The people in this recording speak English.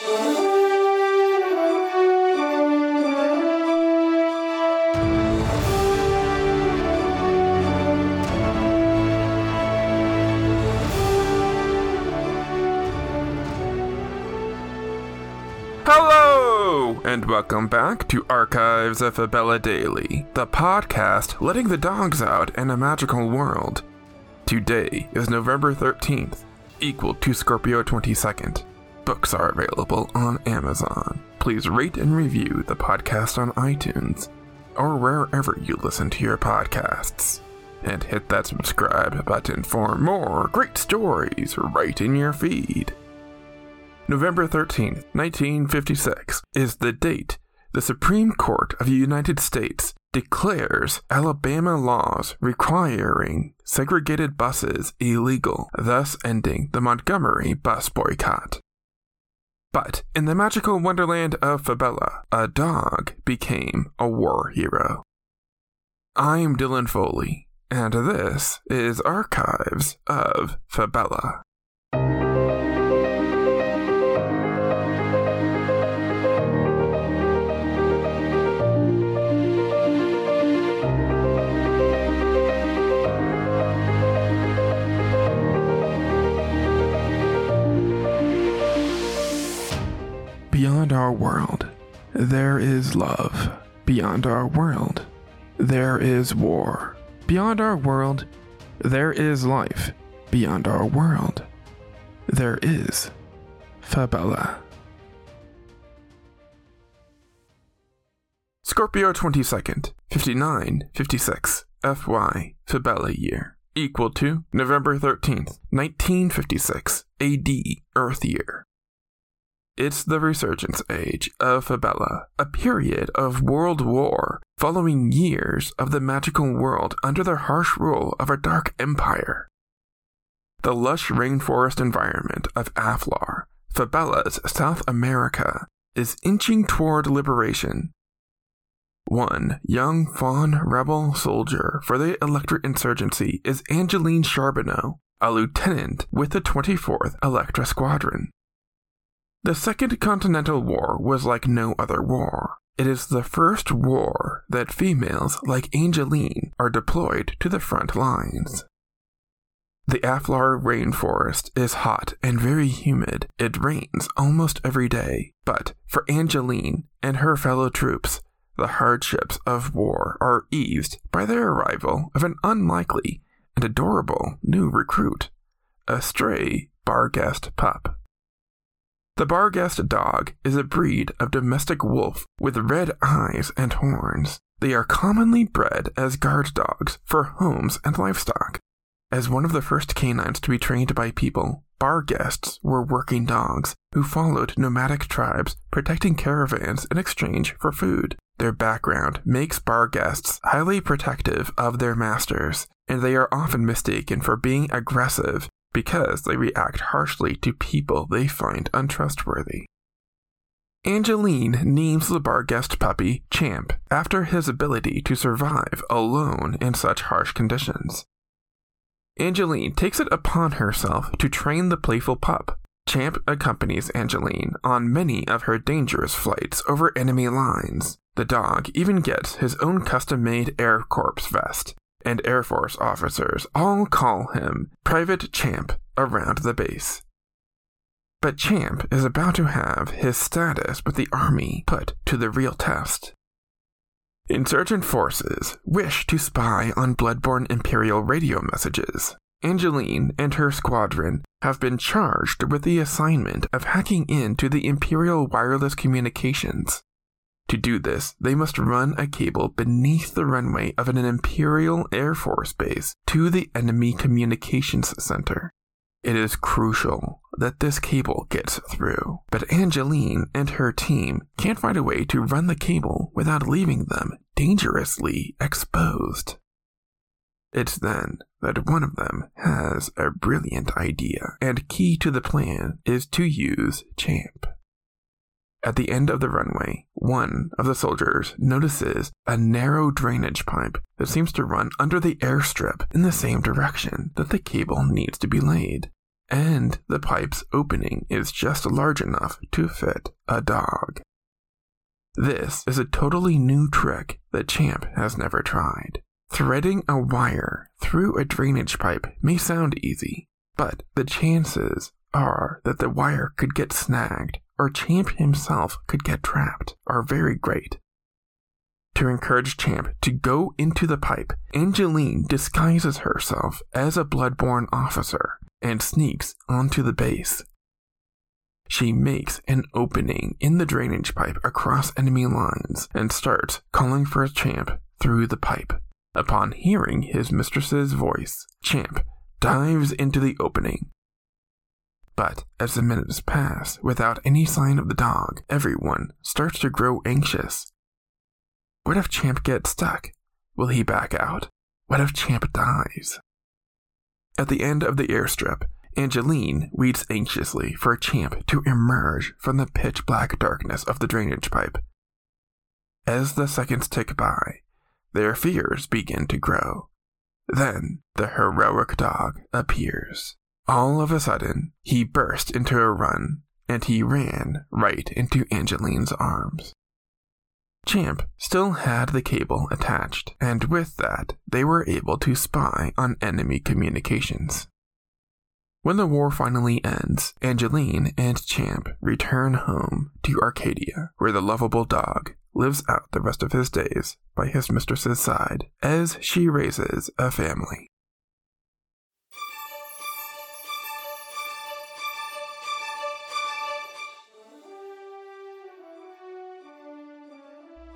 Hello, and welcome back to Archives of Fabella Daily, the podcast letting the dogs out in a magical world. Today is November 13th, equal to Scorpio 22nd. Books are available on Amazon. Please rate and review the podcast on iTunes or wherever you listen to your podcasts. And hit that subscribe button for more great stories right in your feed. November 13th, 1956 is the date the Supreme Court of the United States declares Alabama laws requiring segregated buses illegal, thus ending the Montgomery bus boycott. But in the magical wonderland of Fabella, a dog became a war hero. I'm Dylan Foley, and this is Archives of Fabella. There is love. Beyond our world, there is war. Beyond our world, there is life. Beyond our world, there is Fabella. Scorpio 22nd, 5956 FY Fabella year, equal to November 13th, 1956 AD Earth year. It's the resurgence age of Fabella, a period of world war following years of the magical world under the harsh rule of a dark empire. The lush rainforest environment of Aflar, Fabella's South America, is inching toward liberation. One young fawn rebel soldier for the Electra insurgency is Angeline Charbonneau, a lieutenant with the 24th Electra Squadron. The Second Continental War was like no other war. It is the first war that females like Angeline are deployed to the front lines. The Aflar rainforest is hot and very humid. It rains almost every day. But for Angeline and her fellow troops, the hardships of war are eased by the arrival of an unlikely and adorable new recruit, a stray Barghest pup. The Barghest dog is a breed of domestic wolf with red eyes and horns. They are commonly bred as guard dogs for homes and livestock. As one of the first canines to be trained by people, Barghests were working dogs who followed nomadic tribes, protecting caravans in exchange for food. Their background makes Barghests highly protective of their masters, and they are often mistaken for being aggressive because they react harshly to people they find untrustworthy. Angeline names the Barghest puppy Champ after his ability to survive alone in such harsh conditions. Angeline takes it upon herself to train the playful pup. Champ accompanies Angeline on many of her dangerous flights over enemy lines. The dog even gets his own custom made Air Corps vest, and Air Force officers all call him Private Champ around the base. But Champ is about to have his status with the Army put to the real test. Insurgent forces wish to spy on Bloodborne Imperial radio messages. Angeline and her squadron have been charged with the assignment of hacking into the Imperial wireless communications. To do this, they must run a cable beneath the runway of an Imperial Air Force base to the enemy communications center. It is crucial that this cable gets through, but Angeline and her team can't find a way to run the cable without leaving them dangerously exposed. It's then that one of them has a brilliant idea, and key to the plan is to use Champ. At the end of the runway, one of the soldiers notices a narrow drainage pipe that seems to run under the airstrip in the same direction that the cable needs to be laid. and the pipe's opening is just large enough to fit a dog. This is a totally new trick that Champ has never tried. Threading a wire through a drainage pipe may sound easy, but the chances are that the wire could get snagged or Champ himself could get trapped are very great. To encourage Champ to go into the pipe, Angeline disguises herself as a bloodborne officer and sneaks onto the base. She makes an opening in the drainage pipe across enemy lines and starts calling for Champ through the pipe. Upon hearing his mistress's voice, Champ dives into the opening. But as the minutes pass without any sign of the dog, everyone starts to grow anxious. What if Champ gets stuck? Will he back out? What if Champ dies? At the end of the airstrip, Angeline waits anxiously for Champ to emerge from the pitch black darkness of the drainage pipe. As the seconds tick by, their fears begin to grow. Then the heroic dog appears. All of a sudden, he burst into a run, and he ran right into Angeline's arms. Champ still had the cable attached, and with that, they were able to spy on enemy communications. When the war finally ends, Angeline and Champ return home to Arcadia, where the lovable dog lives out the rest of his days by his mistress's side as she raises a family.